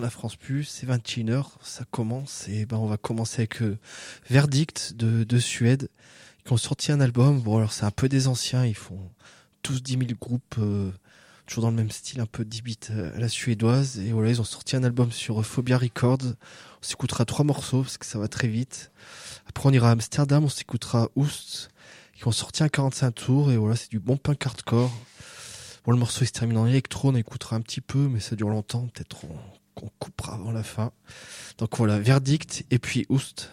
La France Plus, c'est 21h, ça commence et ben on va commencer avec euh, Verdict de, de Suède qui ont sorti un album. Bon alors c'est un peu des anciens, ils font tous 10 000 groupes, euh, toujours dans le même style, un peu 10 bits à la suédoise et voilà ils ont sorti un album sur Phobia Records. On s'écoutera trois morceaux parce que ça va très vite. Après on ira à Amsterdam, on s'écoutera Oust qui ont sorti un 45 tours et voilà c'est du bon punk hardcore. Bon, le morceau il se termine en électro, on écoutera un petit peu, mais ça dure longtemps. Peut-être qu'on coupera avant la fin. Donc voilà, verdict et puis Oust.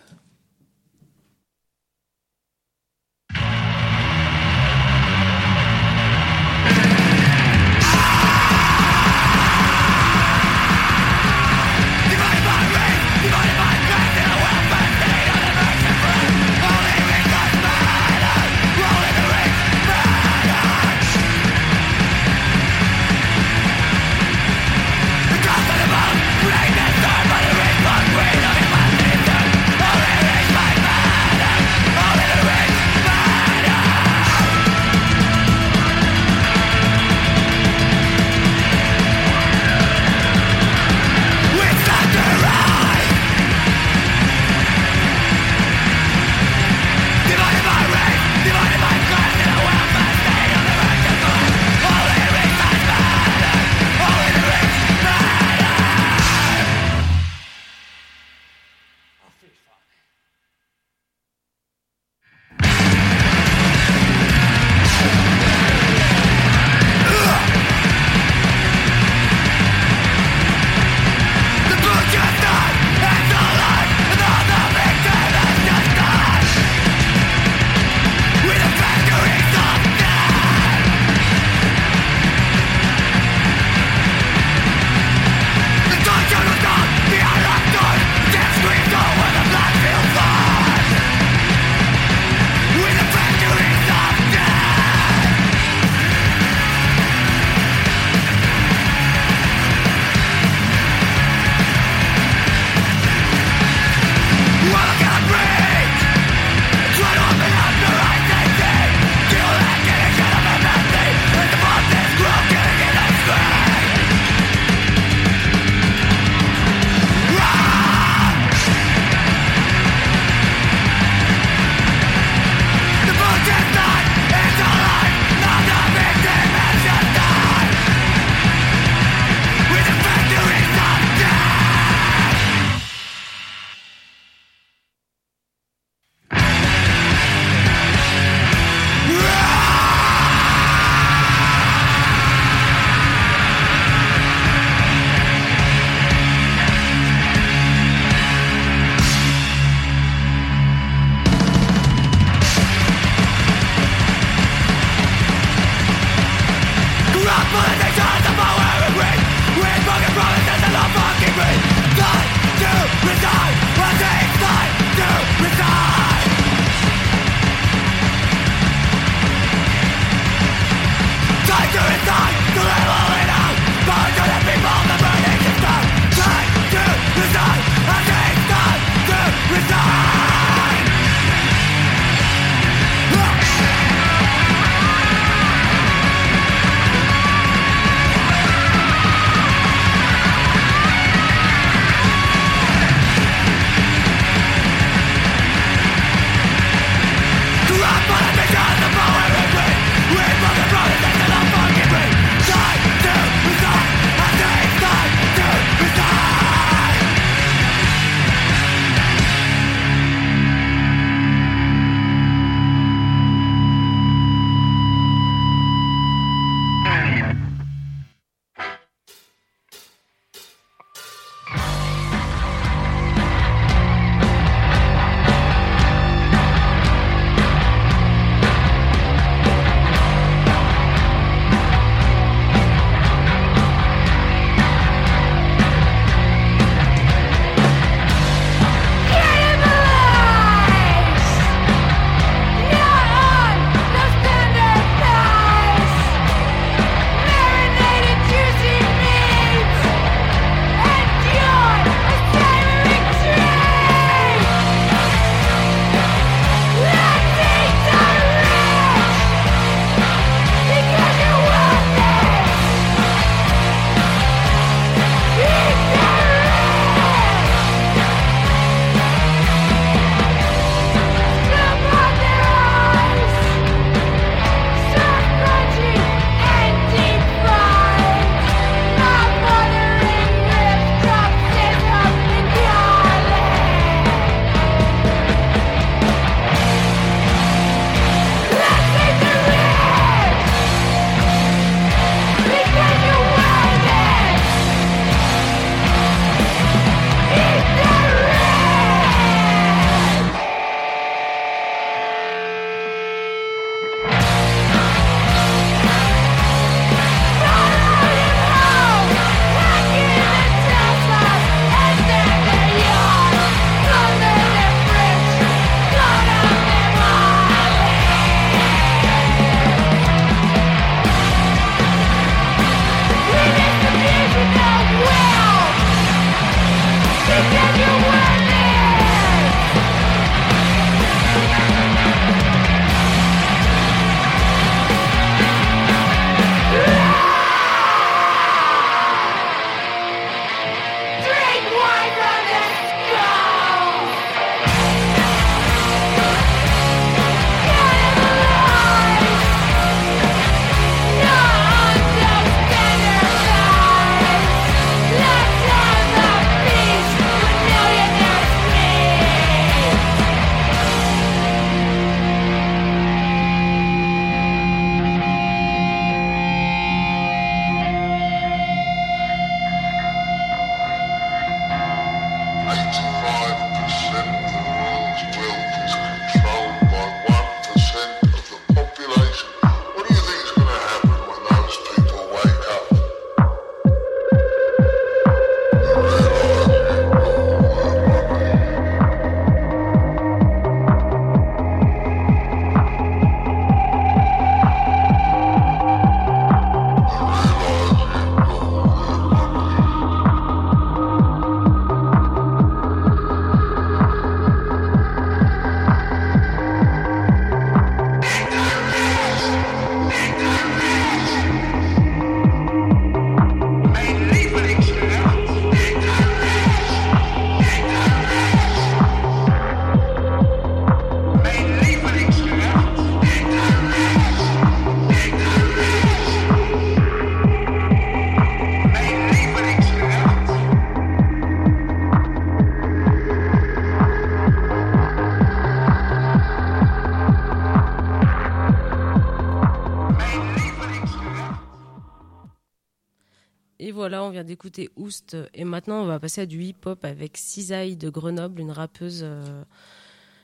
D'écouter Oust et maintenant on va passer à du hip-hop avec Cisaille de Grenoble, une rappeuse euh,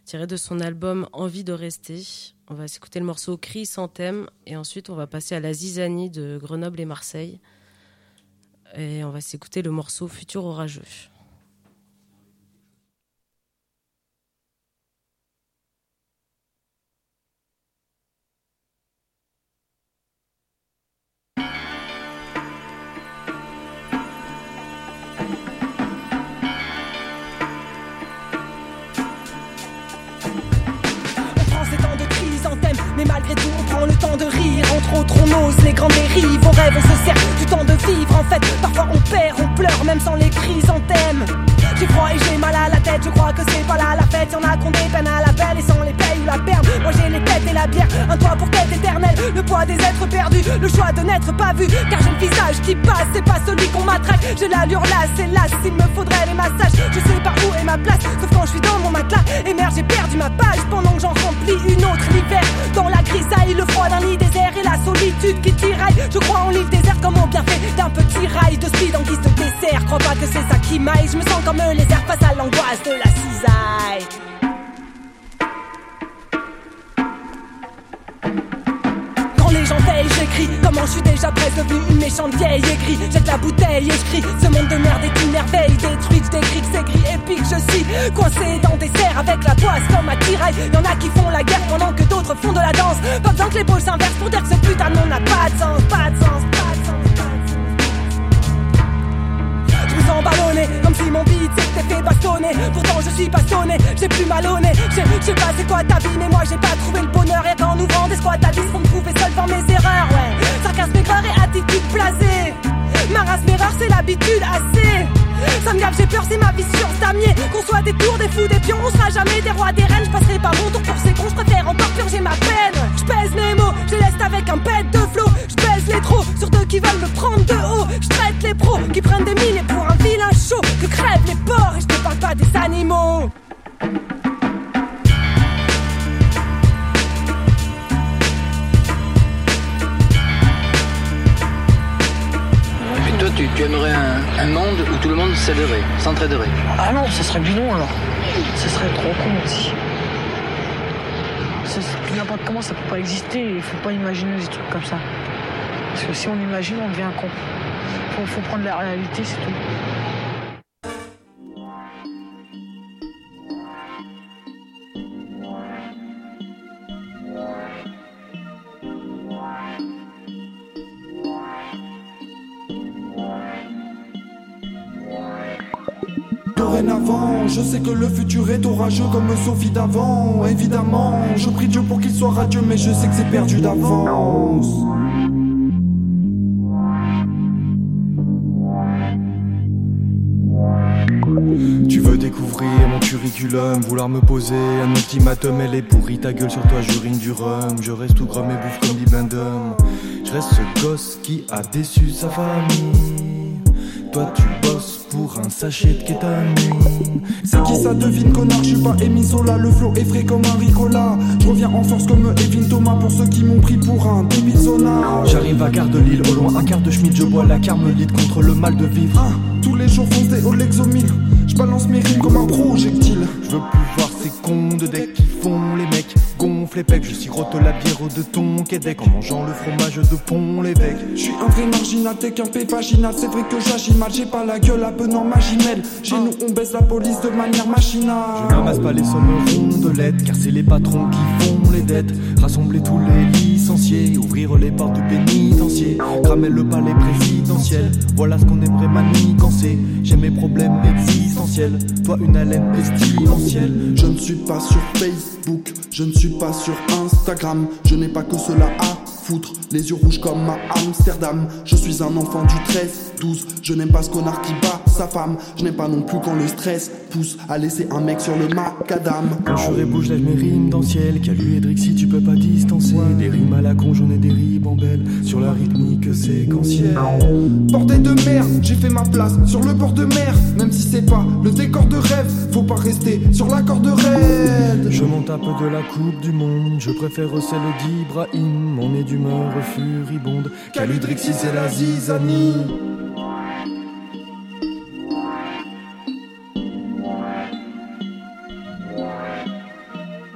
tirée de son album Envie de rester. On va s'écouter le morceau Cri sans thème et ensuite on va passer à la Zizanie de Grenoble et Marseille et on va s'écouter le morceau Futur orageux. Le temps de rire. Entre autres, on ose les grandes dérives. On rêve, on se sert du temps de vivre. En fait, parfois on perd, on pleure, même sans les chrysanthèmes. J'ai froid et j'ai mal à la tête, je crois que c'est pas là la fête. Y'en a qu'on des peines à la belle et sans les payes ou la perdre. Moi j'ai les têtes et la bière, un toit pour tête éternelle. Le poids des êtres perdus, le choix de n'être pas vu. Car j'ai le visage qui passe, c'est pas celui qu'on m'attraque. J'ai l'allure là, c'est là, s'il me faudrait les massages. Je sais pas où est ma place, sauf quand je suis dans mon matelas. Et merde, j'ai perdu ma page pendant que j'en remplis une autre l'hiver. Dans la grisaille, le froid d'un lit désert et la solitude qui tiraille. Je crois en l'île désert comme au bienfait d'un petit rail de speed en guise de dessert. Crois pas que c'est ça qui m'aille, je me sens comme les airs face à l'angoisse de la cisaille. Quand les gens payent, j'écris. Comment je suis déjà presque devenue une méchante vieille aigrie Jette la bouteille et je Ce monde de merde est une merveille. Détruite, je décris c'est gris épique Je suis coincé dans des serres avec la poisse comme un tirail. Y'en a qui font la guerre pendant que d'autres font de la danse. Pas besoin que l'épaule s'inverse pour dire que ce putain de nom n'a pas de sens Pas de sens, pas de sens Comme si mon beat s'était fait bastonner. Pourtant je suis passionné, j'ai plus malonné Je sais pas c'est quoi ta vie mais moi j'ai pas trouvé le bonheur. Et qu'en ouvrant des squats à 10 pour me trouver seul dans mes erreurs Ouais, sarcasme aigreur et attitude blasée Ma race m'erreur c'est l'habitude assez. Ça me gave, j'ai peur, c'est ma vie sur damier Qu'on soit des tours, des fous, des pions, on sera jamais des rois, des reines. Je passerai pas mon tour pour ces cons, je préfère encore purger ma peine. Je pèse mes mots, je laisse avec un bête de flot. Je pèse les trop sur ceux qui veulent me prendre de haut. Je traite les pros qui prennent des mines et je te parle pas des animaux. tu, aimerais un, monde où tout le monde s'aiderait, s'entraiderait Ah non, ça serait bidon alors. Ça serait trop con aussi. N'importe comment ça peut pas exister, il faut pas imaginer des trucs comme ça. Parce que si on imagine, on devient con. Faut, faut prendre la réalité, c'est tout. Je sais que le futur est orageux comme Sophie d'avant. Évidemment, je prie Dieu pour qu'il soit radieux, mais je sais que c'est perdu d'avance. Tu veux découvrir mon curriculum, vouloir me poser un ultimatum, elle est pourrie, ta gueule sur toi, j'urine du rhum. Je reste tout gras et bouffe comme Bibendum. Je reste ce gosse qui a déçu sa famille. Toi, tu bosses pour un sachet de kétamine. C'est qui ça devine, connard? Je suis pas là le flow est frais comme un ricola. Je reviens en force comme Evin Thomas pour ceux qui m'ont pris pour un débile J'arrive à Gare de Lille, au loin un quart de schmidt, je bois la carmelite contre le mal de vivre. Ah, tous les jours fonce des l'exomile Je balance mes rimes comme un projectile. Je veux plus voir ces cons de deck qui font les mecs gonfle les pecs. Je sirote la bière de ton Québec en mangeant le fromage de pont l'évêque. Je suis un vrai marginal, t'es qu'un peu vaginal. C'est vrai que j'agis mal, j'ai pas la gueule avenant maginelle. Chez nous, on baisse la police de manière machinale. Je n'amasse pas les sommes rondelettes, car c'est les patrons qui font Rassembler tous les licenciés, ouvrir les portes du pénitencier. Cramer le palais présidentiel, voilà ce qu'on aimerait manigancer. J'ai mes problèmes existentiels, toi une haleine pestilentielle. Je ne suis pas sur Facebook, je ne suis pas sur Instagram, je n'ai pas que cela à foutre. Les yeux rouges comme à Amsterdam. Je suis un enfant du 13, 12. Je n'aime pas ce connard qui bat sa femme. Je n'aime pas non plus quand le stress pousse à laisser un mec sur le macadam. Quand je bouge, lève mes rimes dans le ciel. Calu et si tu peux pas distancer. Des rimes à la con, j'en ai des ribambelles. Sur la rythmique séquentielle. Bordel de merde, j'ai fait ma place sur le bord de mer. Même si c'est pas le décor de rêve, faut pas rester sur la corde raide. Je monte un peu de la coupe du monde. Je préfère celle d'Ibrahim. On est d'humeur furibonde. Caludrixis et la zizanie.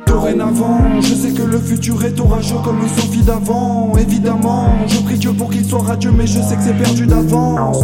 Dorénavant, je sais que le futur est orageux comme le Sophie d'avant. Évidemment, je prie Dieu pour qu'il soit radieux, mais je sais que c'est perdu d'avance.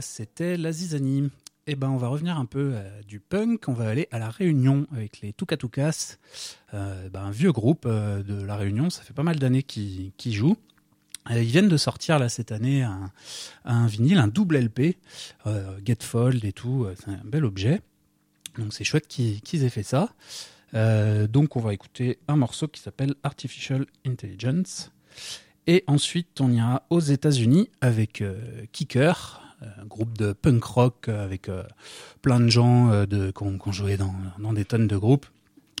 C'était la zizanie. Eh ben, on va revenir un peu euh, du punk. On va aller à la Réunion avec les Tukatukas, euh, ben, un vieux groupe euh, de la Réunion. Ça fait pas mal d'années qu'ils jouent. Ils viennent de sortir là cette année un, vinyle, un double LP, Getfold et tout. C'est un bel objet. Donc c'est chouette qu'ils aient fait ça. donc on va écouter un morceau qui s'appelle Artificial Intelligence. Et ensuite on ira aux États-Unis avec Kicker, groupe de punk rock avec euh, plein de gens euh, de, qui ont, joué dans, des tonnes de groupes.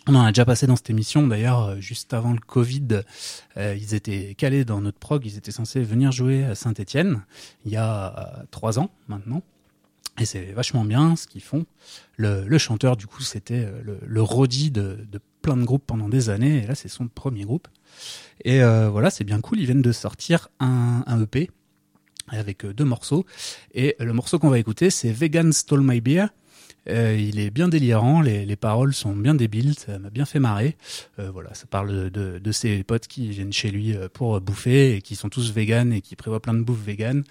On en a déjà passé dans cette émission. D'ailleurs, euh, juste avant le Covid, ils étaient calés dans notre prog. Ils étaient censés venir jouer à Saint-Étienne il y a trois ans maintenant. Et c'est vachement bien ce qu'ils font. Le, chanteur, du coup, c'était le, le de, plein de groupes pendant des années. Et là, c'est son premier groupe. Et voilà, c'est bien cool. Ils viennent de sortir un, un EP avec euh, deux morceaux. Et le morceau qu'on va écouter, c'est Vegan Stole My Beer. Euh, il est bien délirant, les, les, paroles sont bien débiles, ça m'a bien fait marrer. Euh, voilà, ça parle de, de, ses potes qui viennent chez lui euh, pour bouffer et qui sont tous véganes et qui prévoient plein de bouffe végane.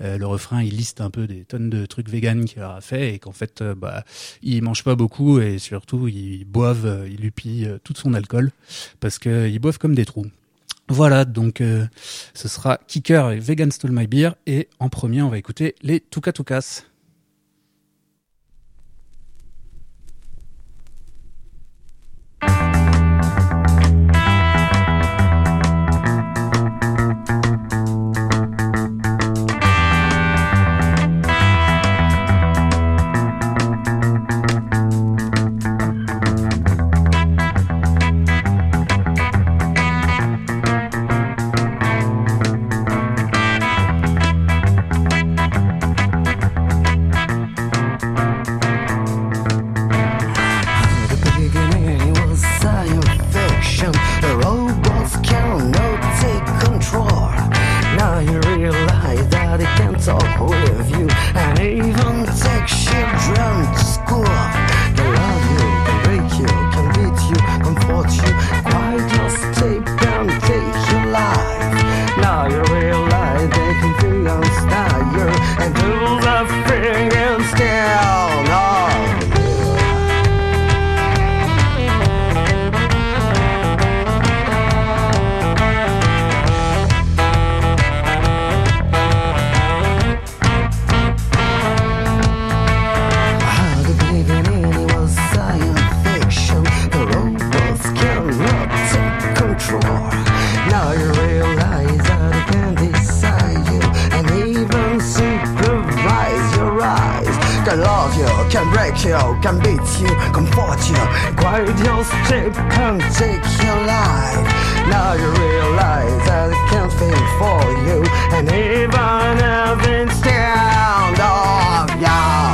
Euh, le refrain, il liste un peu des tonnes de trucs véganes qu'il a fait et qu'en fait, bah, il mange pas beaucoup et surtout, ils boivent, il lui tout son alcool parce qu'ils boivent comme des trous. Voilà, donc euh, ce sera Kicker et Vegan Stole My Beer. Et en premier, on va écouter les Tukatukas. too can beat you, comfort you, quiet your strip can take your life. Now you realize that I can't think for you, and even if it's down, oh, yeah.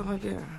over here.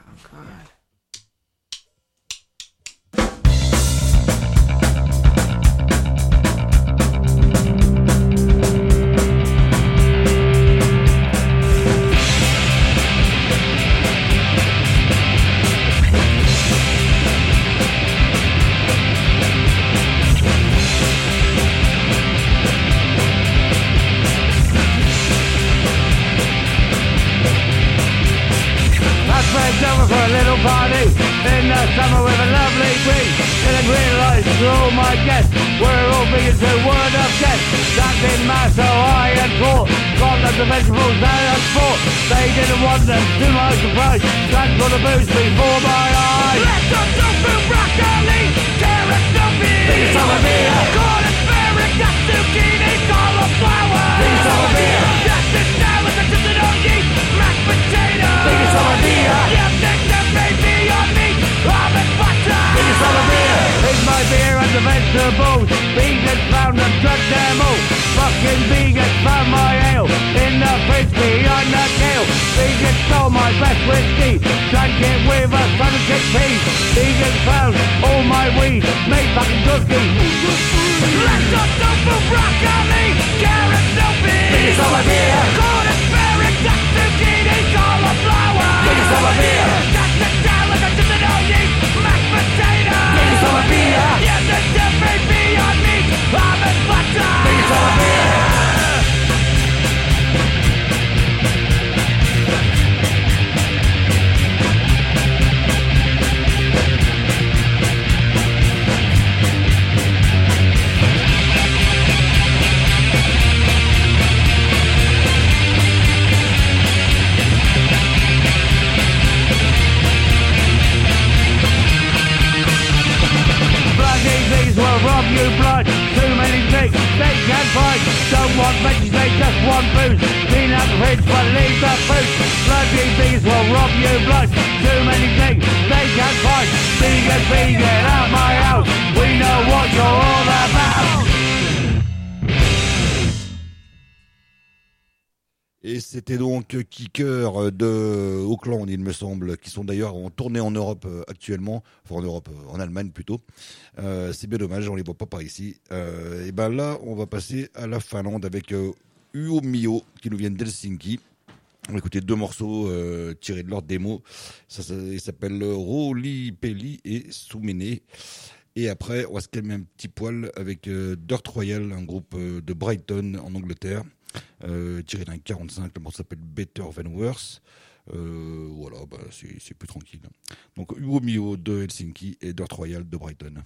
Kicker de Auckland, il me semble, qui sont d'ailleurs en tournée en Europe euh, actuellement, enfin en Europe, euh, en Allemagne plutôt. Euh, c'est bien dommage, on les voit pas par ici. Euh, et ben là, on va passer à la Finlande avec euh, Uo Mio qui nous vient d'Helsinki. On va écouter deux morceaux euh, tirés de leur démo. Ça, ça s'appelle Roli Peli et Soumene. Et après, on va se calmer un petit poil avec euh, Dirt Royal, un groupe euh, de Brighton en Angleterre, euh, tiré d'un 45. Le morceau s'appelle Better Than Worse. Euh, voilà, bah, c'est plus tranquille. Donc, Uo Mio de Helsinki et Dirt Royal de Brighton.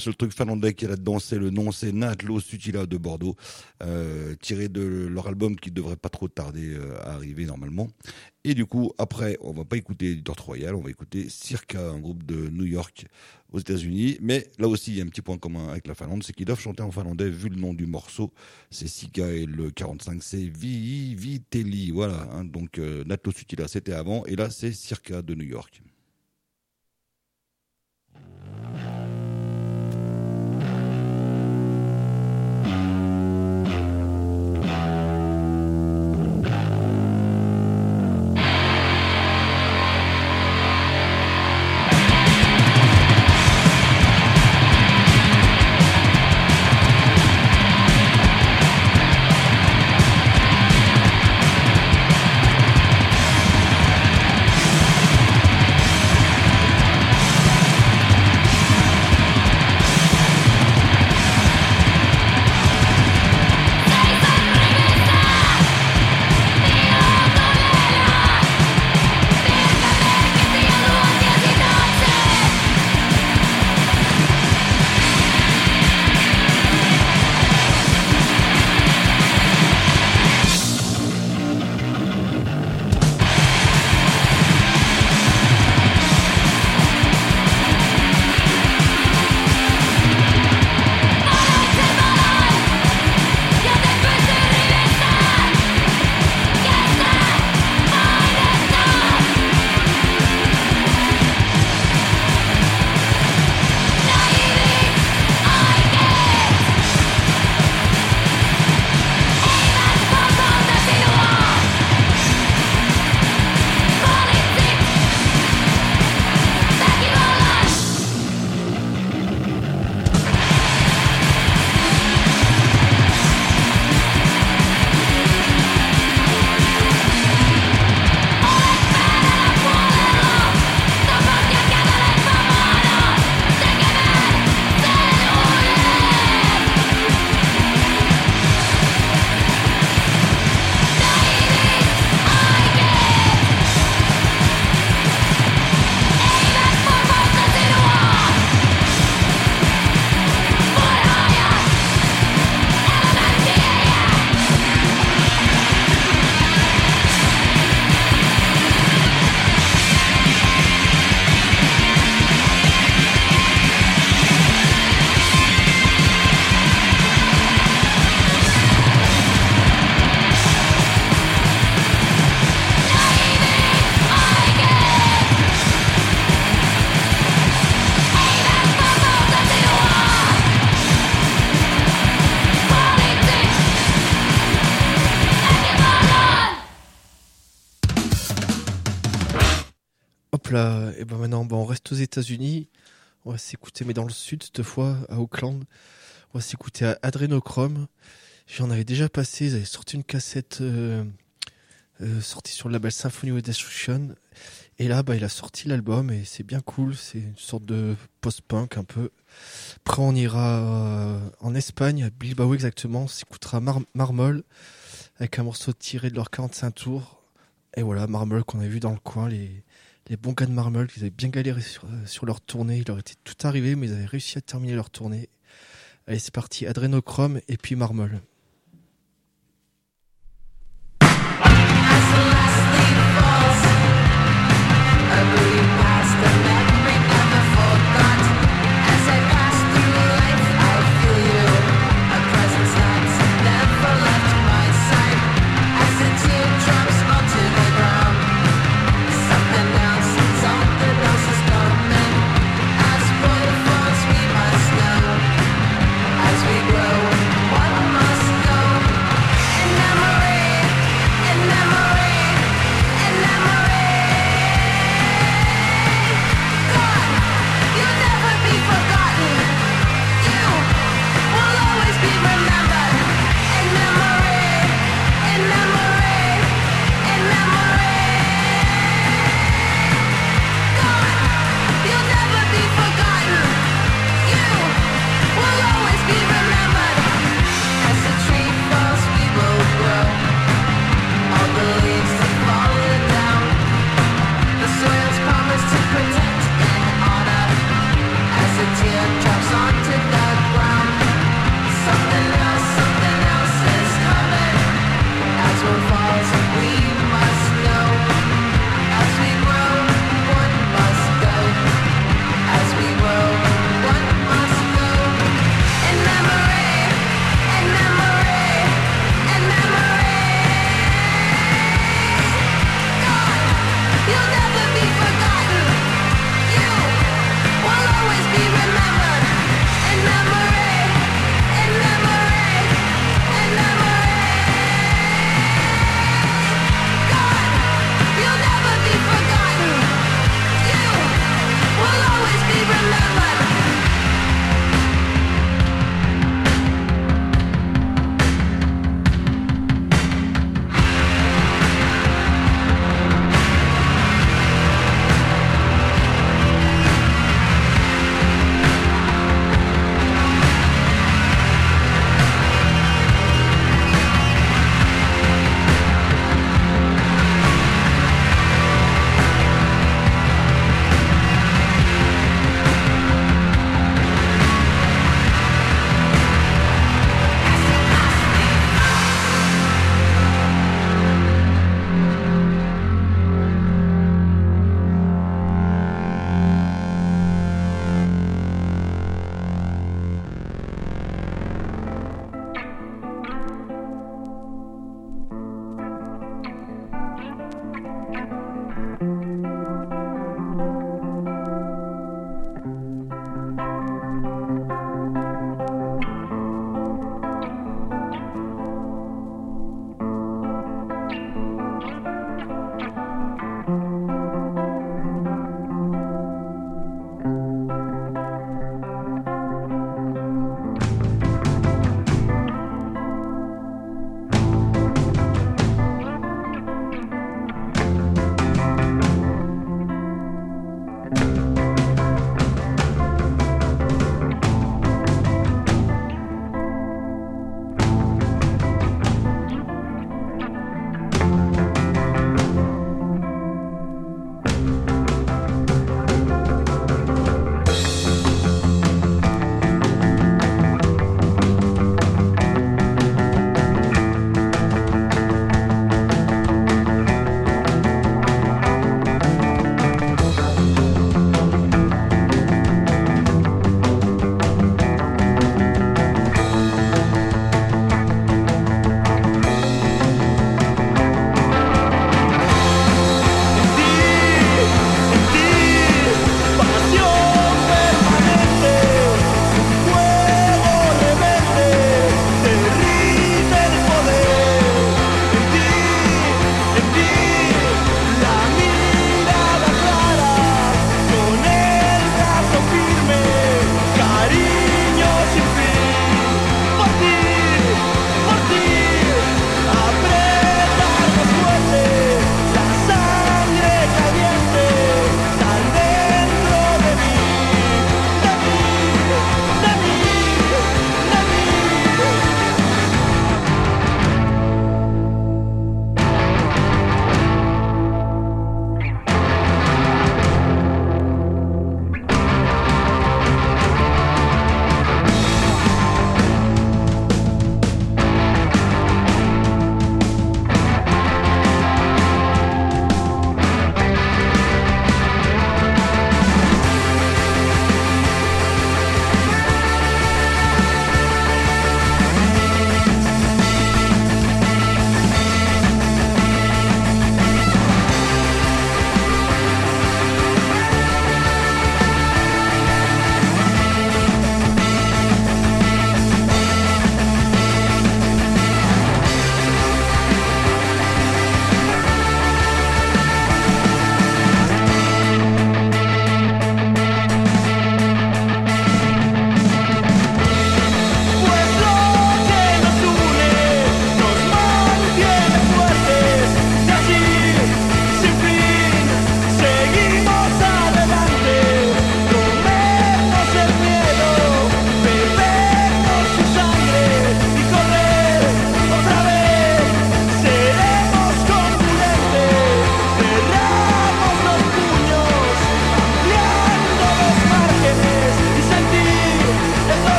Seul truc finlandais qu'il y a là-dedans, c'est le nom, c'est Natlo Sutila de Bordeaux, euh, tiré de leur album qui devrait pas trop tarder euh, à arriver normalement. Et du coup, après, on va pas écouter Dirt Royal, on va écouter Circa, un groupe de New York aux États-Unis. Mais là aussi, il y a un petit point commun avec la Finlande, c'est qu'ils doivent chanter en finlandais vu le nom du morceau. C'est Sika et le 45, c'est Vi Viteli. Voilà, hein, donc euh, Natlo Sutila, c'était avant, et là, c'est Circa de New York. Et ben maintenant, bon, on reste aux États-Unis. On va s'écouter, mais dans le sud cette fois, à Auckland. On va s'écouter à Adrenochrome. J'en avais déjà passé. Ils avaient sorti une cassette euh, euh, sortie sur le label Symphony of Destruction. Et là, bah, il a sorti l'album et c'est bien cool. C'est une sorte de post-punk un peu. Après, on ira euh, en Espagne, à Bilbao exactement. On s'écoutera Mar Marmol avec un morceau tiré de leur 45 tours. Et voilà, Marmol qu'on a vu dans le coin, les, les bons gars de Marmol, qui avaient bien galéré sur, euh, sur leur tournée. Il leur était tout arrivé, mais ils avaient réussi à terminer leur tournée. Allez, c'est parti. Adrenochrome et puis Marmol.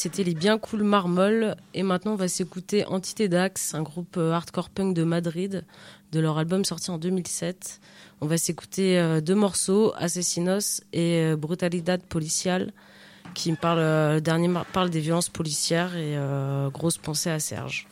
C'était les bien cool Marmol. Et maintenant, on va s'écouter Entité Dax, un groupe euh, hardcore punk de Madrid, de leur album sorti en 2007. On va s'écouter euh, deux morceaux, Asesinos et euh, Brutalidad Policial, qui parle, le dernier parle des violences policières et grosse pensée à Serge.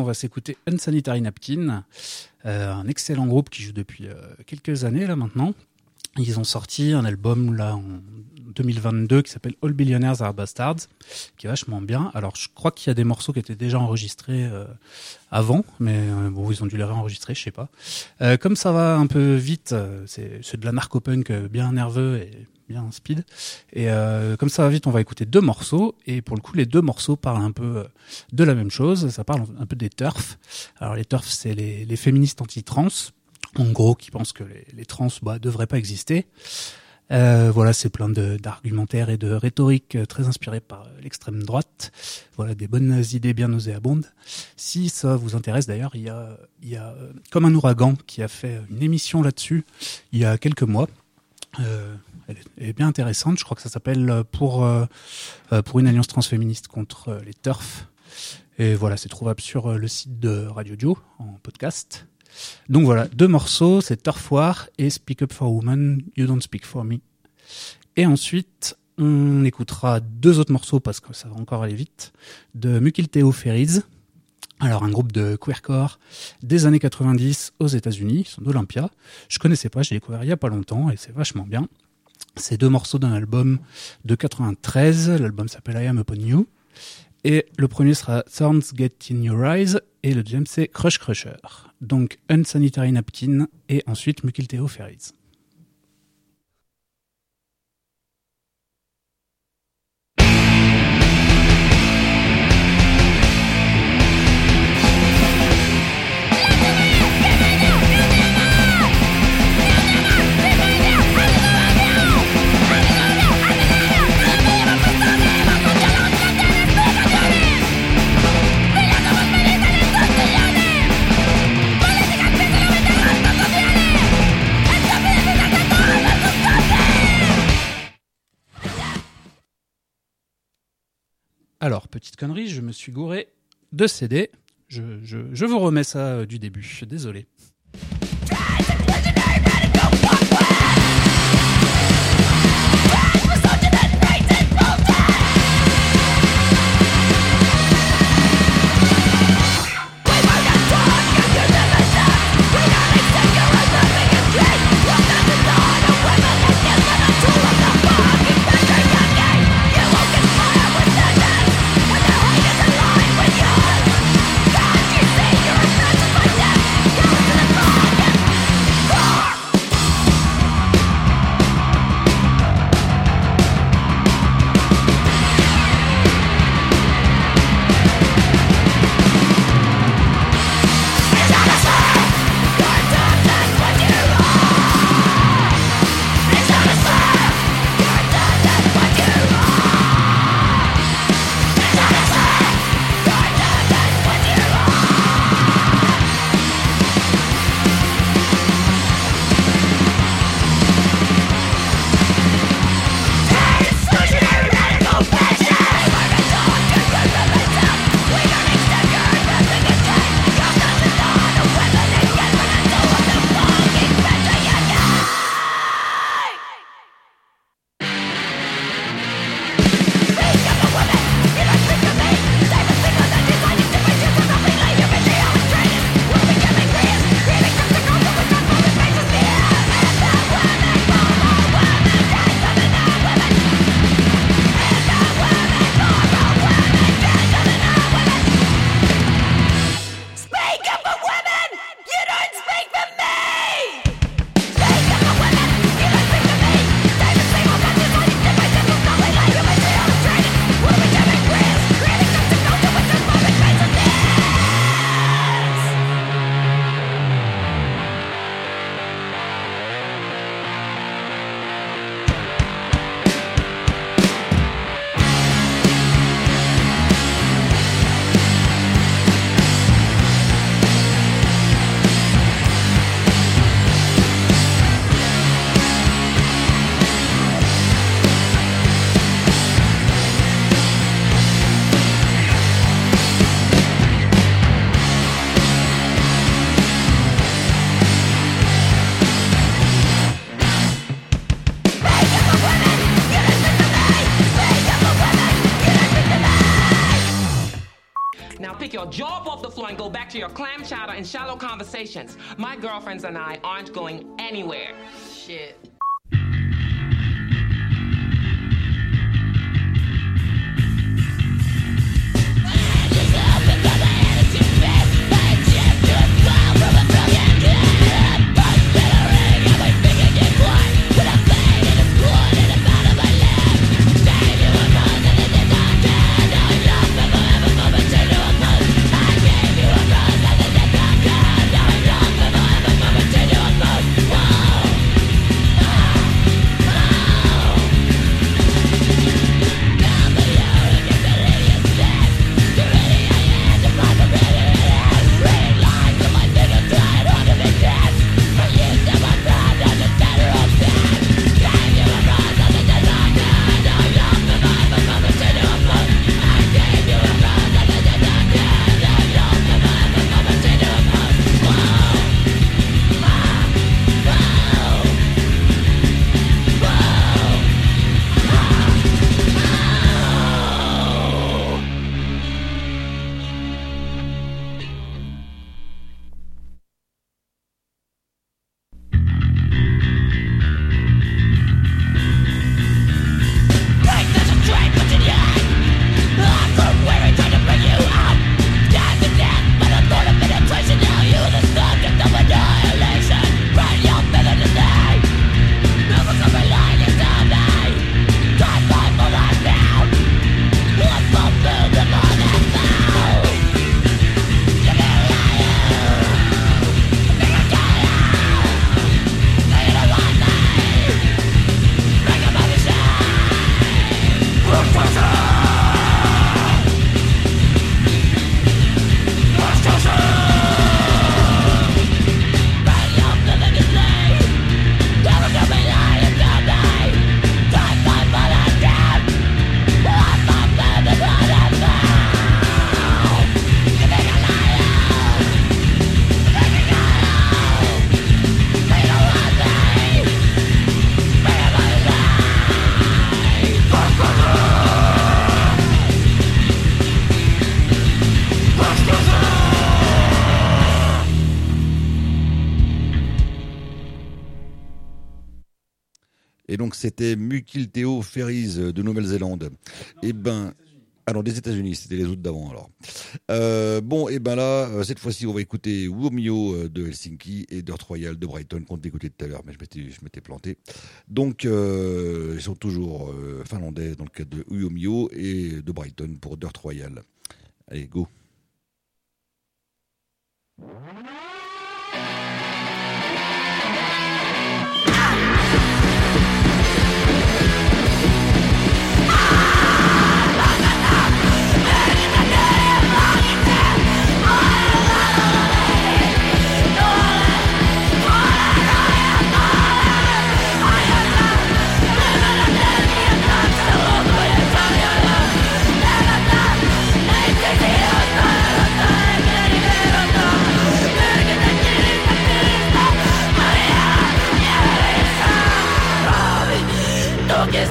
On va s'écouter Unsanitary Napkin, euh, un excellent groupe qui joue depuis euh, quelques années là maintenant. Ils ont sorti un album là en 2022 qui s'appelle All Billionaires Are Bastards, qui est vachement bien. Alors je crois qu'il y a des morceaux qui étaient déjà enregistrés euh, avant, mais bon, ils ont dû les réenregistrer, je sais pas. Comme ça va un peu vite, c'est de la narco-punk bien nerveux et bien speed. Et euh, comme ça va vite, on va écouter deux morceaux. Et pour le coup, les deux morceaux parlent un peu euh, de la même chose. Ça parle un peu des turfs. Alors les turfs, c'est les, féministes anti-trans, en gros, qui pensent que les, trans bah, devraient pas exister. Euh, voilà, c'est plein d'argumentaires et de rhétorique très inspirés par l'extrême droite. Voilà, des bonnes idées bien nauséabondes. Si ça vous intéresse, d'ailleurs, il y a, y a comme un ouragan qui a fait une émission là-dessus il y a quelques mois. Elle, est, bien intéressante. Je crois que ça s'appelle euh, pour euh, euh, pour une alliance transféministe contre les turfs. Et voilà, c'est trouvable sur le site de Radio Dio en podcast. Donc voilà, deux morceaux, c'est Turf War et Speak Up for Woman, You Don't Speak for Me. Et ensuite, on écoutera deux autres morceaux parce que ça va encore aller vite, de Mukilteo Ferries. Alors un groupe de queercore des années 90 aux États-Unis, ils sont d'Olympia. Je connaissais pas, j'ai découvert il y a pas longtemps et c'est vachement bien. C'est deux morceaux d'un album de 93. L'album s'appelle I Am Upon You. Et le premier sera Thorns Get in Your Eyes et le deuxième c'est Crush Crusher. Donc Unsanitary Napkin et ensuite Mukilteo Ferries. Alors, petite connerie, je me suis gouré de CD. Je, je, vous remets ça euh, du début. Désolé. Conversations. My girlfriends and I aren't going anywhere. Shit. Mukilteo Ferries euh, de Nouvelle-Zélande. Eh ben, ah des États-Unis, c'était les autres d'avant alors. Euh, bon, et ben là, euh, cette fois-ci, on va écouter Womio de Helsinki et Dirt Royal de Brighton qu'on écouté tout à l'heure, mais je m'étais planté. Donc, ils sont toujours finlandais dans le cadre de Womio et de Brighton pour Dirt Royal. Allez, go!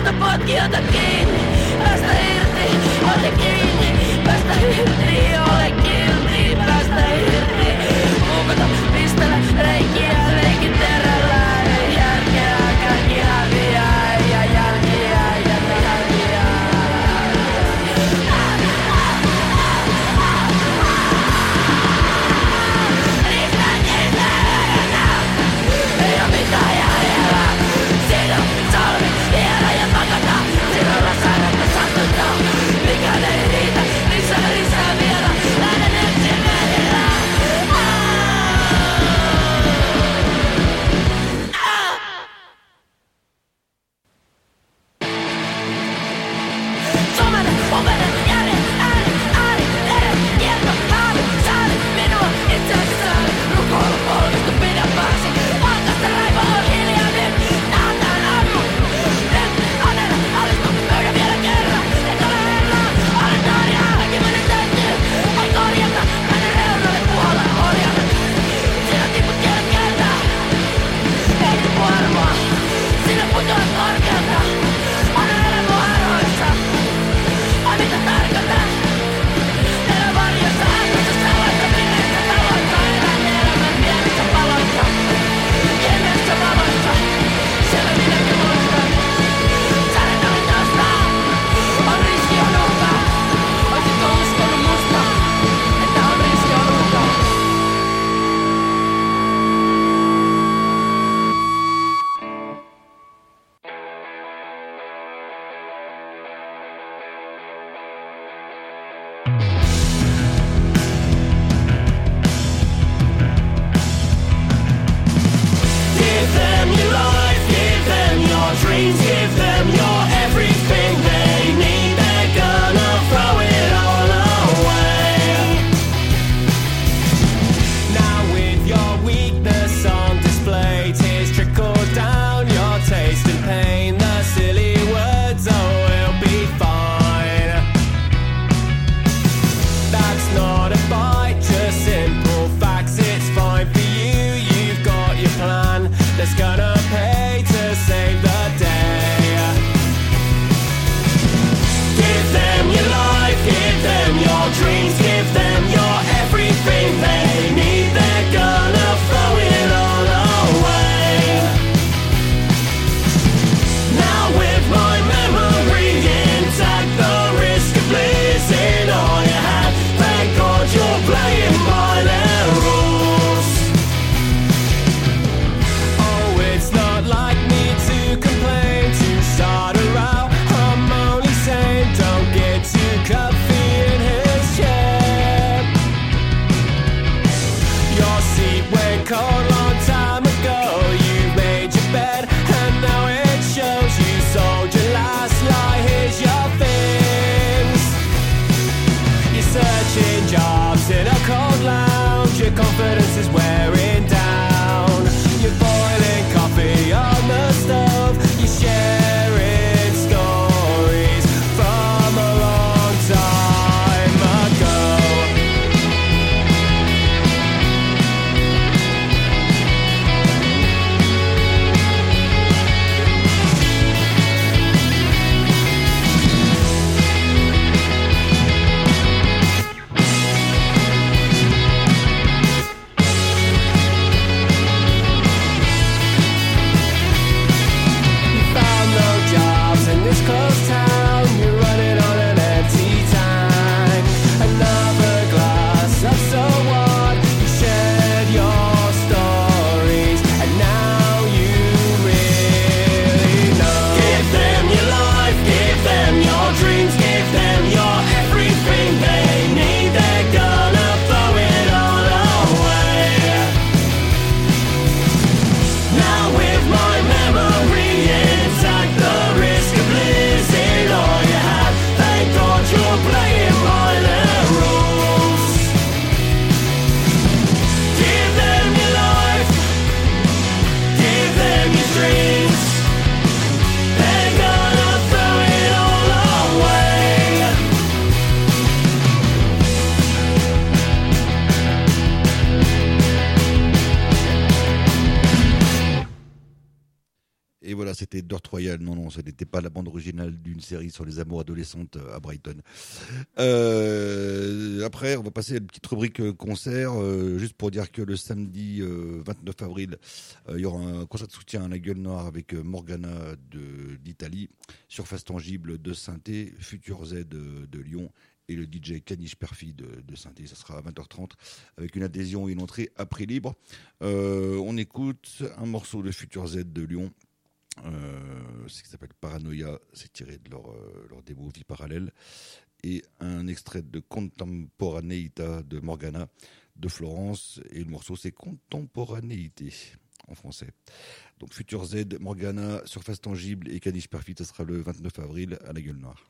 the potki jotakin, päästä irti. C'était Dirt. Non, non, ce n'était pas la bande originale d'une série sur les amours adolescentes euh, à Brighton. Euh, après, on va passer à une petite rubrique euh, concert, juste pour dire que le samedi euh, 29 avril, il y aura un concert de soutien à la gueule noire avec Morgana d'Italie, Surface Tangible de Synthé, Future Z de, Lyon et le DJ Caniche Perfy de, de Synthé. Ça sera à 20h30 avec une adhésion et une entrée à prix libre. On écoute un morceau de Future Z de Lyon. Euh, ce qui s'appelle Paranoia, c'est tiré de leur, euh, démo Vie Parallèle, et un extrait de Contemporaneita de Morgana de Florence, et le morceau c'est Contemporanéité en français. Donc Future Z, Morgana, Surface Tangible et Caniche Perfit, ça sera le 29 avril à la gueule noire.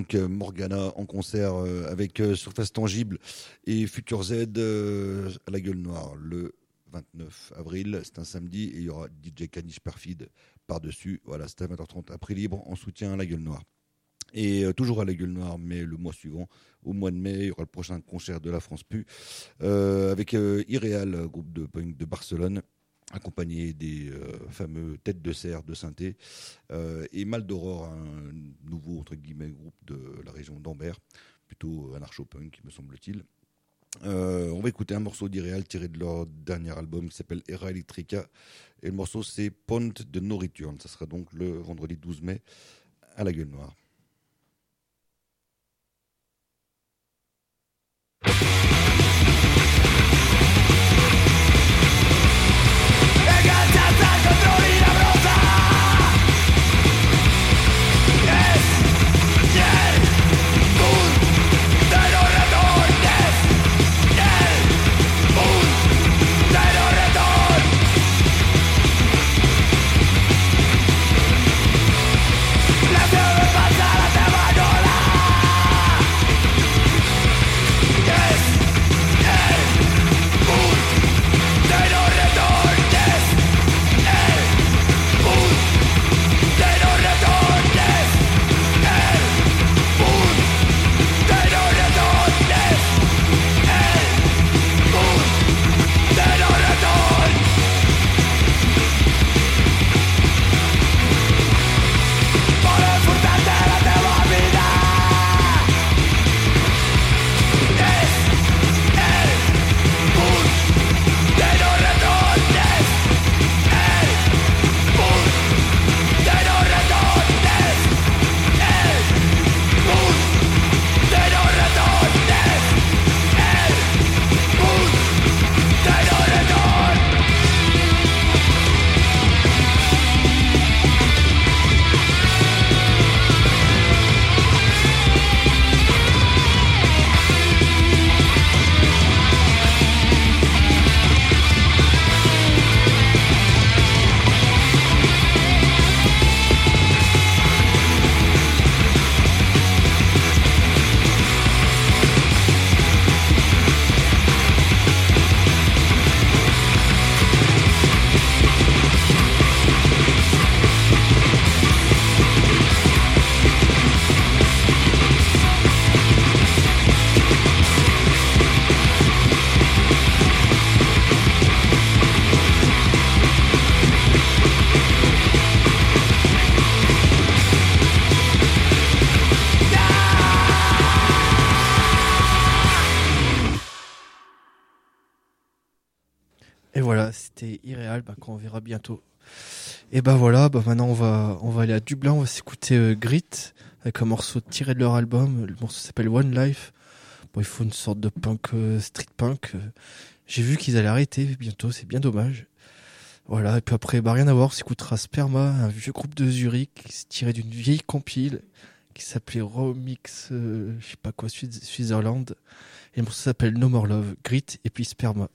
Donc euh, Morgana en concert euh, avec euh, Surface Tangible et Future Z à la gueule noire le 29 avril. C'est un samedi et il y aura DJ Caniche Perfide par-dessus. Voilà, c'était à 20h30 après libre en soutien à la gueule noire. Et toujours à la gueule noire, mais le mois suivant, au mois de mai, il y aura le prochain concert de la France Pu avec euh, Irreal, groupe de punk de Barcelone, accompagné des euh, fameux Têtes de Serre de Synthé, euh, et Mal d'Aurore, un nouveau entre guillemets groupe de la région d'Ambert, plutôt anarcho-punk, me semble-t-il. Euh, on va écouter un morceau d'Irreal tiré de leur dernier album qui s'appelle Era Electrica. Et le morceau c'est Pont de No Return. Ça sera donc le vendredi 12 mai à la gueule noire. Et bah voilà, bah maintenant on va, on va aller à Dublin, on va s'écouter euh, Grit avec un morceau tiré de leur album. Le morceau s'appelle One Life. Bon, il faut une sorte de punk, euh, street punk. euh. J'ai vu qu'ils allaient arrêter bientôt, c'est bien dommage. Voilà, et puis après, bah rien à voir, on s'écoutera Sperma, un vieux groupe de Zurich, c'est tiré d'une vieille compile qui s'appelait Remix, euh, je sais pas quoi, Switzerland. Et le morceau s'appelle No More Love, Grit et puis Sperma.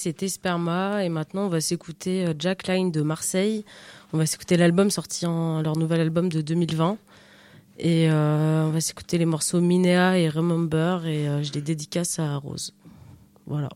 C'était Sperma. Et maintenant, on va s'écouter euh, Jack Line de Marseille. On va s'écouter l'album sorti en leur nouvel album de 2020. Et euh, on va s'écouter les morceaux Minea et Remember. Et euh, je les dédicace à Rose. Voilà.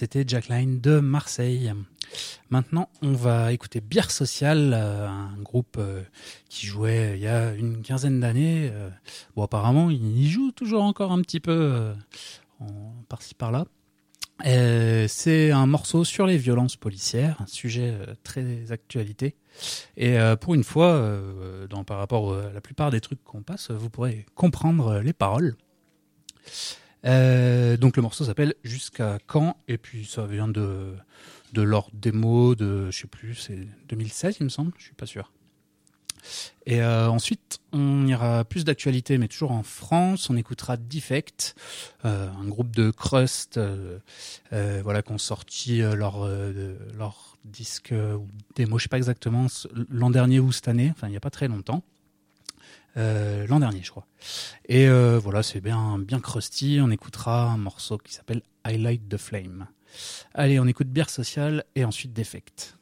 C'était Jack Line de Marseille. Maintenant, on va écouter Bière Sociale, euh, un groupe euh, qui jouait il y a une quinzaine d'années. euh, bon, apparemment, il joue toujours encore un petit peu euh, par-ci par-là. Euh, c'est un morceau sur les violences policières, un sujet euh, très actualité. Et euh, pour une fois, euh, dans, par rapport à la plupart des trucs qu'on passe, vous pourrez comprendre euh, les paroles. Euh, donc le morceau s'appelle Jusqu'à quand? Et puis ça vient de de leur démo de je sais plus c'est 2016 il me semble je suis pas sûr. Et euh, ensuite on ira plus d'actualité mais toujours en France on écoutera Defect euh, un groupe de crust voilà qui ont sorti leur leur disque ou démo je sais pas exactement l'an dernier ou cette année enfin il y a pas très longtemps euh, l'an dernier, je crois. Et euh, voilà, c'est bien, bien crusty. On écoutera un morceau qui s'appelle Highlight the Flame. Allez, on écoute Bière Sociale et ensuite Defect.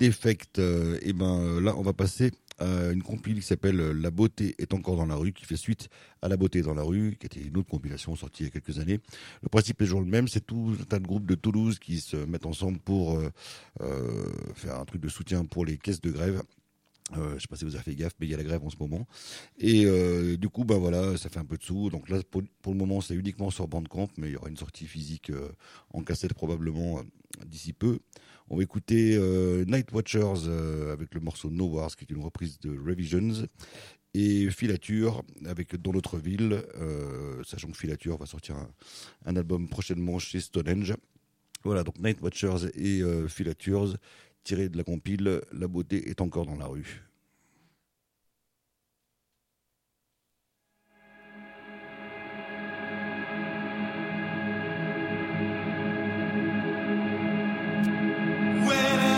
Euh, Defect. euh, et ben euh, là, on va passer à une compile qui s'appelle euh, La beauté est encore dans la rue, qui fait suite à La beauté dans la rue, qui était une autre compilation sortie il y a quelques années. Le principe est toujours le même, c'est tout un tas de groupes de Toulouse qui se mettent ensemble pour faire un truc de soutien pour les caisses de grève. Euh, je sais pas si vous avez fait gaffe, mais il y a la grève en ce moment. Et du coup, bah voilà, ça fait un peu de sous. Donc là, pour, le moment, c'est uniquement sur Bandcamp, mais il y aura une sortie physique en cassette probablement d'ici peu. On va écouter euh, Night Watchers euh, avec le morceau No Wars, qui est une reprise de Revisions. Et Filature avec Dans notre ville, euh, sachant que Filature va sortir un, un album prochainement chez Stonehenge. Voilà, donc Night Watchers et Filatures, tirés de la compile La beauté est encore dans la rue. When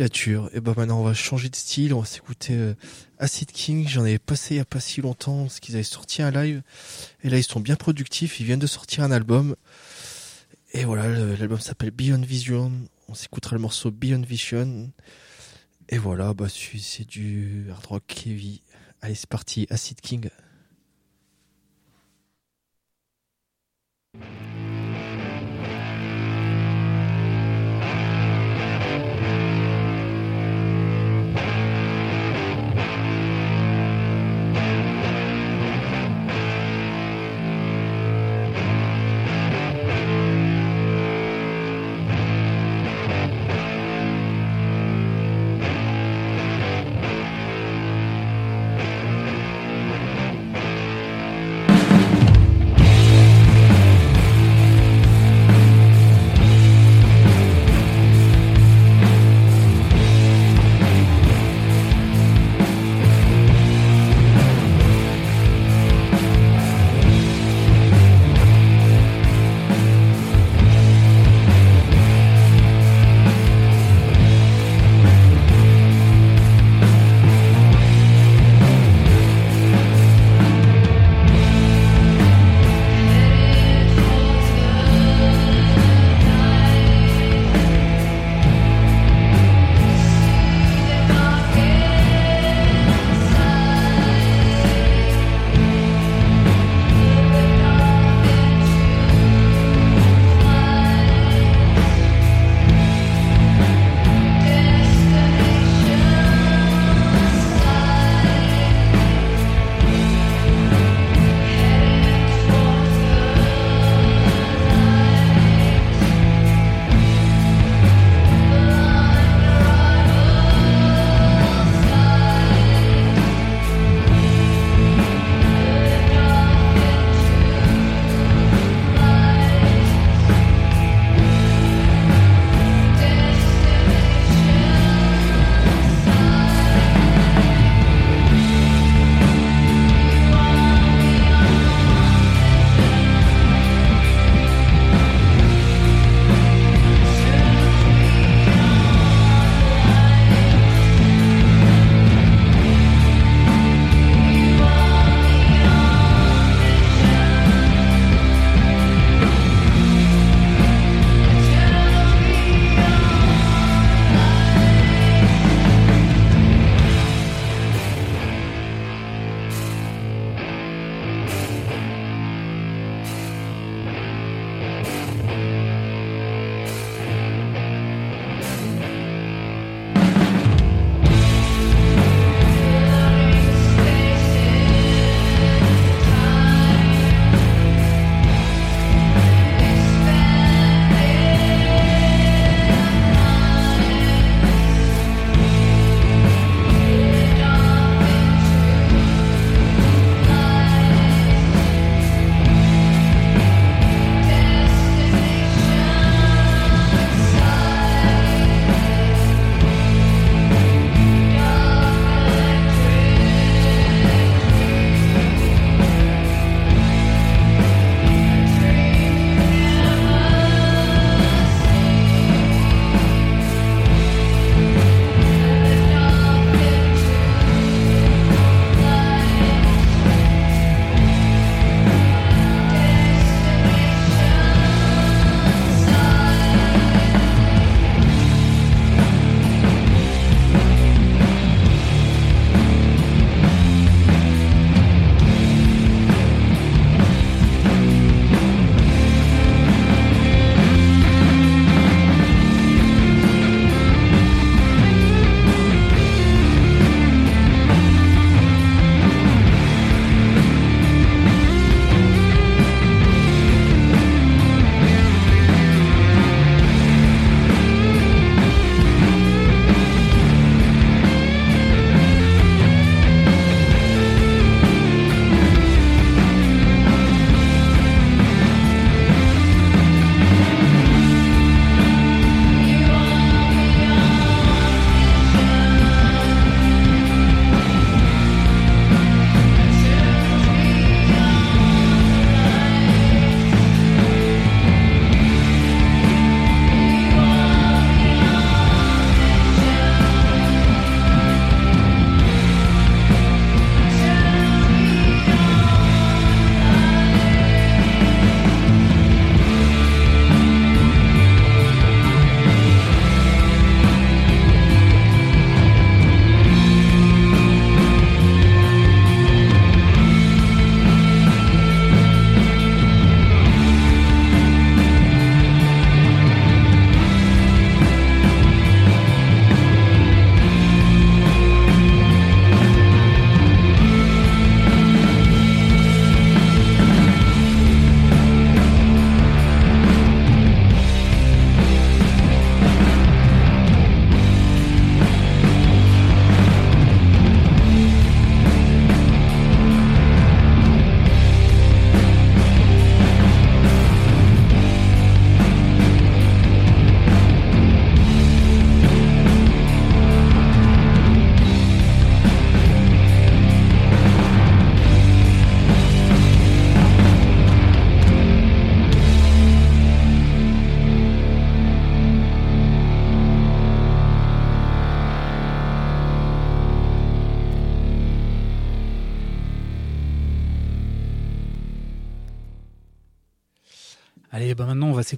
Et bah maintenant on va changer de style, on va s'écouter euh, Acid King. J'en avais passé il y a pas si longtemps parce qu'ils avaient sorti un live. Et là ils sont bien productifs, ils viennent de sortir un album. Et voilà, l'album s'appelle Beyond Vision. On s'écoutera le morceau Beyond Vision. Et voilà, bah c'est du hard rock heavy. Allez c'est parti, Acid King.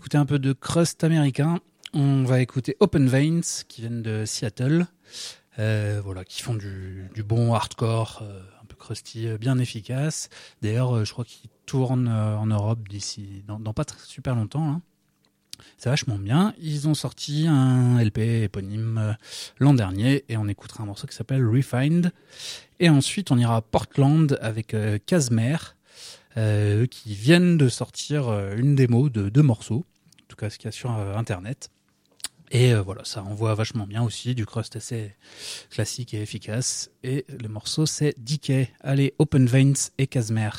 S'écouter un peu de crust américain. On va écouter Open Veins qui viennent de Seattle. Euh, voilà, qui font du, bon hardcore, euh, un peu crusty, euh, bien efficace. D'ailleurs, je crois qu'ils tournent en Europe d'ici, dans, pas tr- super longtemps. hein. C'est vachement bien. Ils ont sorti un LP éponyme l'an dernier et on écoutera un morceau qui s'appelle Refined. Et ensuite, on ira à Portland avec Casmer, qui viennent de sortir une démo de deux morceaux, cas qu'il y a sur euh, Internet. Et euh, voilà, ça envoie vachement bien aussi, du crust assez classique et efficace. Et le morceau, c'est Decay. Allez, Open Veins et Casmer.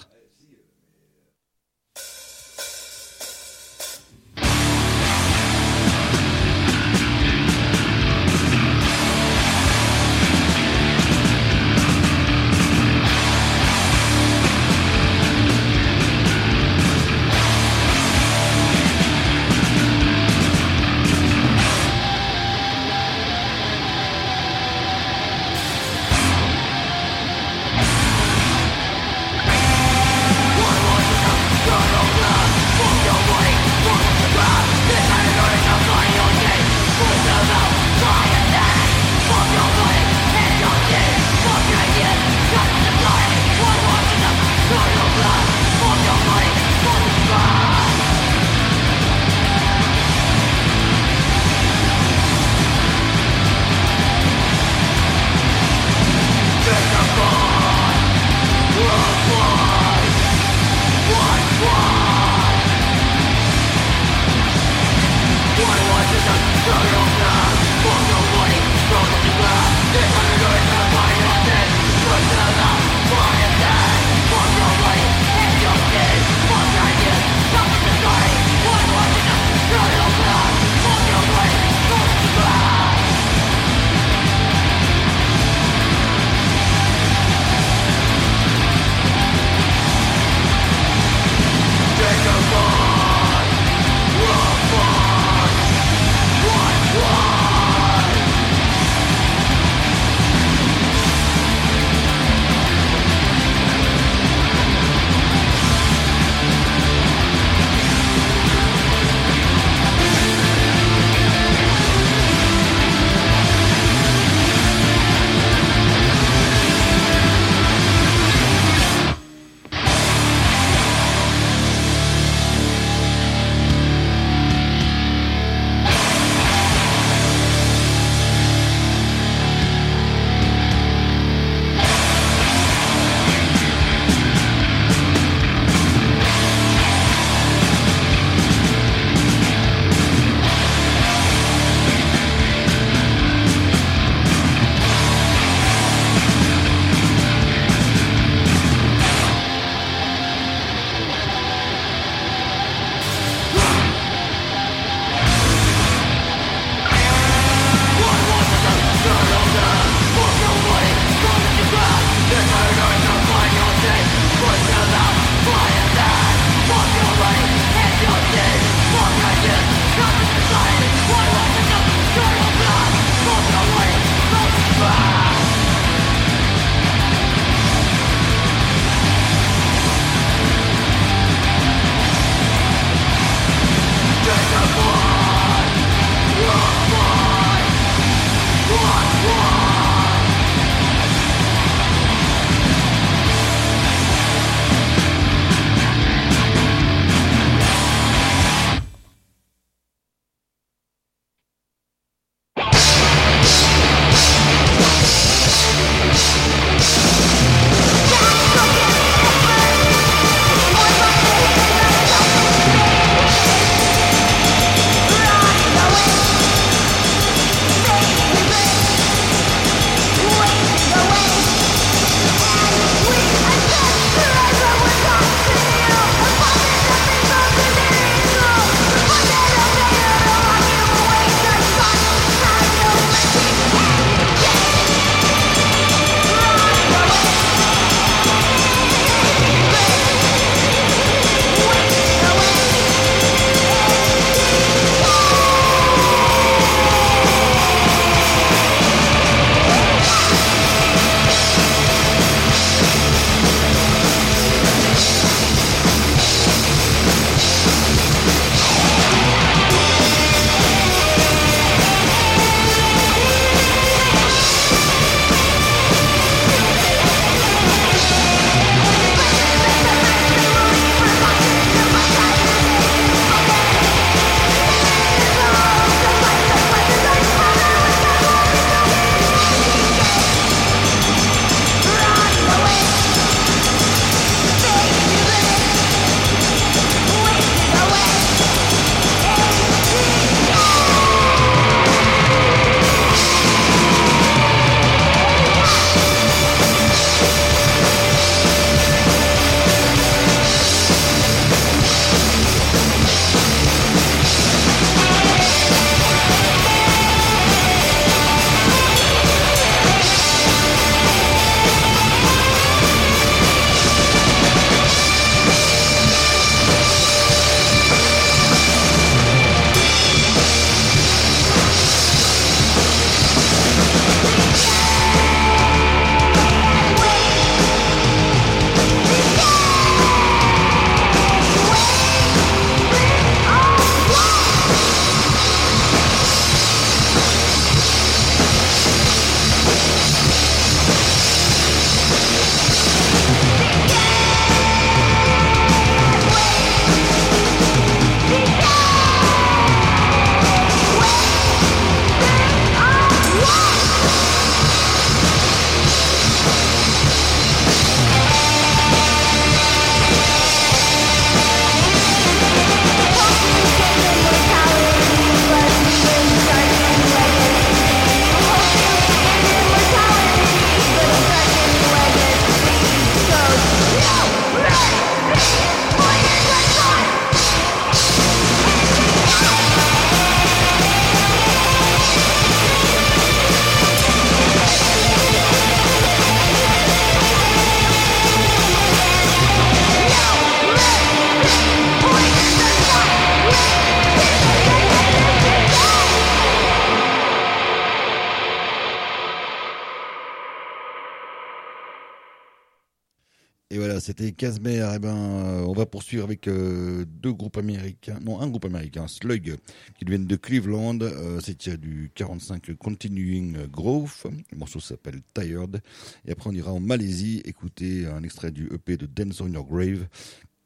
C'était Casmer. Eh ben, euh, on va poursuivre avec euh, deux groupes américains, non un groupe américain, Slug, qui viennent de Cleveland. Euh, c'est du 45 Continuing Growth. Le morceau s'appelle Tired. Et après, on ira en Malaisie écouter un extrait du EP de Dance on Your Grave.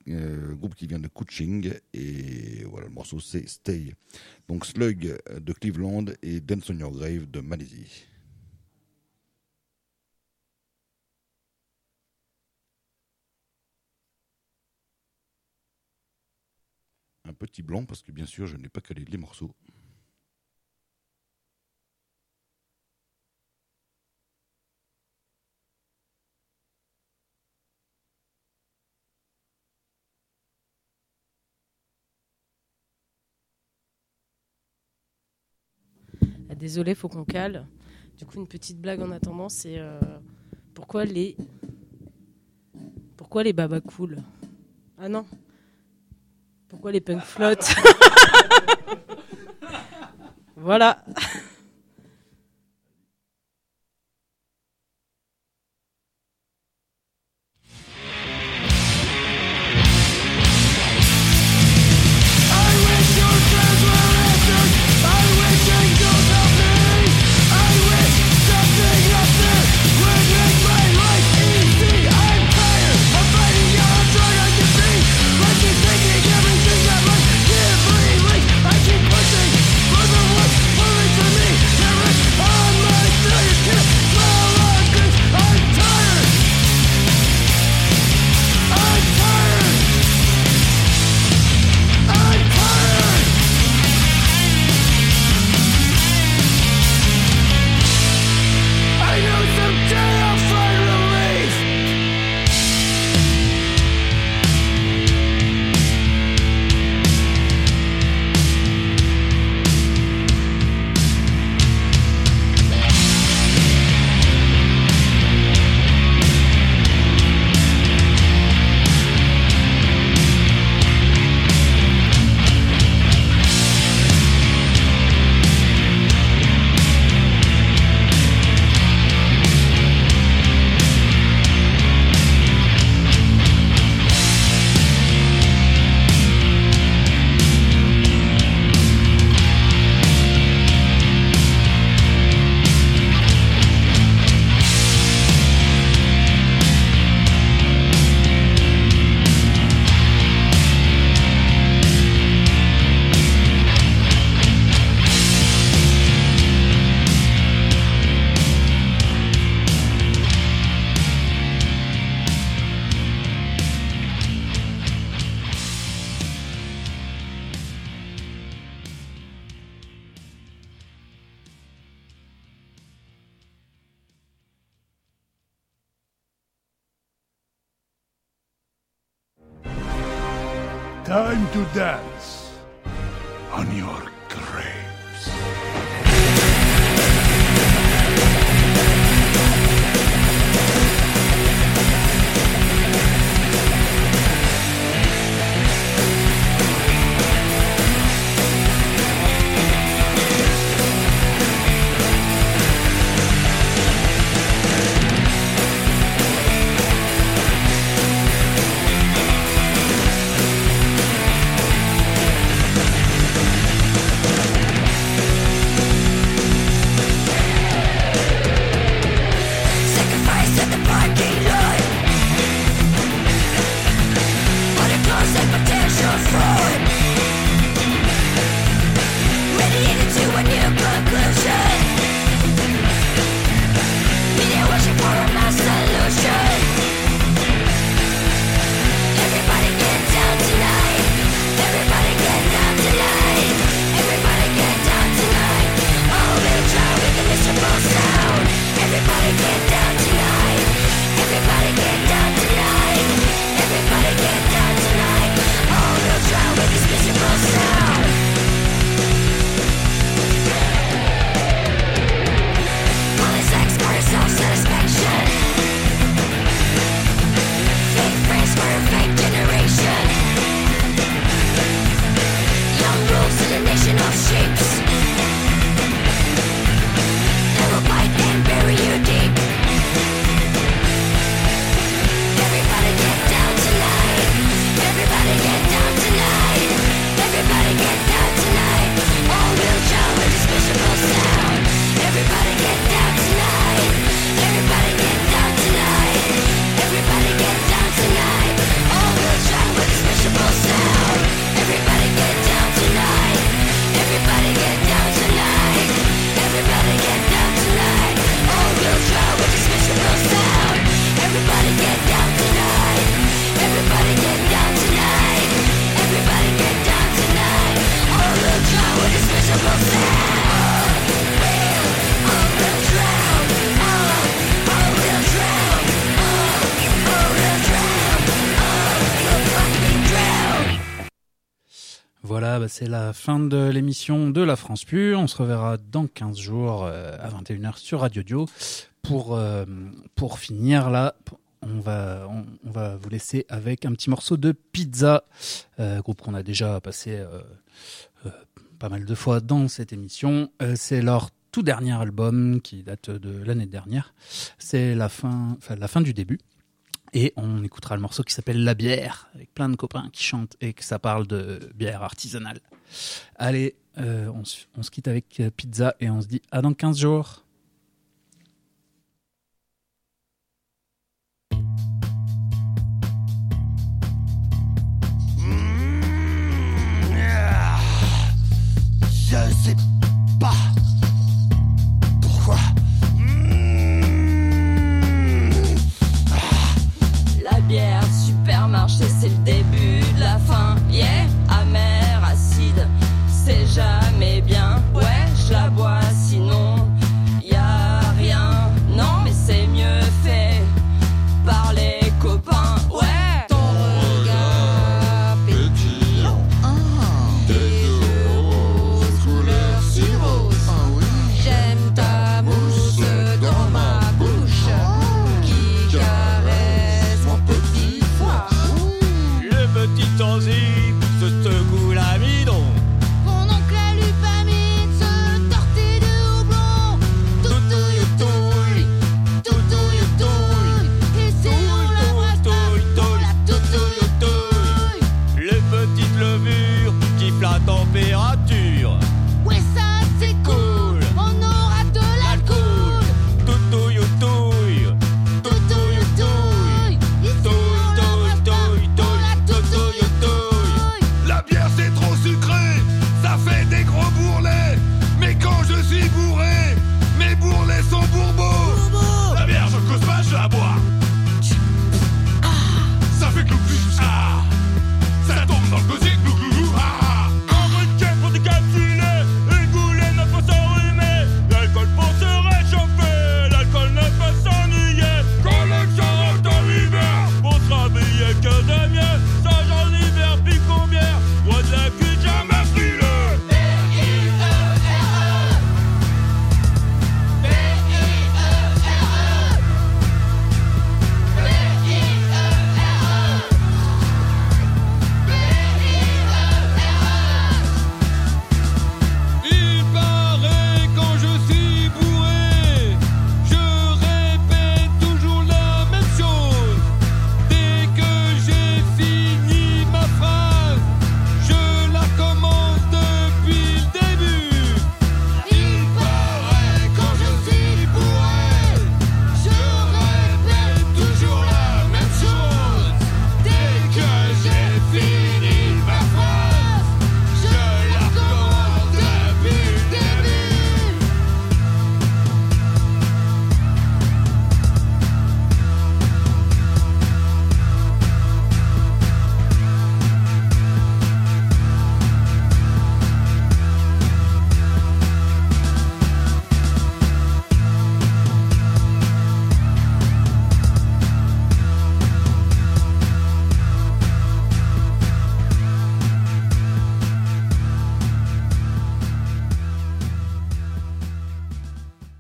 euh, groupe qui vient de Kuching et voilà le morceau c'est Stay donc Slug de Cleveland et Dance on Your Grave de Malaisie petit blanc parce que bien sûr je n'ai pas calé les morceaux. Ah, Désolé, faut qu'on cale. Du coup, une petite blague en attendant, c'est euh, pourquoi les pourquoi les cool Ah non. Pourquoi les punk flottent? Voilà. C'est la fin de l'émission de la France Pu. On se reverra dans 15 jours euh, à 21h sur Radio Dio. Pour, euh, pour finir là, on va, on, va vous laisser avec un petit morceau de Pizza, euh, groupe qu'on a déjà passé pas mal de fois dans cette émission. C'est leur tout dernier album qui date de l'année dernière. C'est la fin, enfin, la fin du début. Et on écoutera le morceau qui s'appelle La bière, avec plein de copains qui chantent et que ça parle de bière artisanale. Allez, euh, on, se- quitte avec euh, Pizza et on se dit à dans 15 jours. Je sais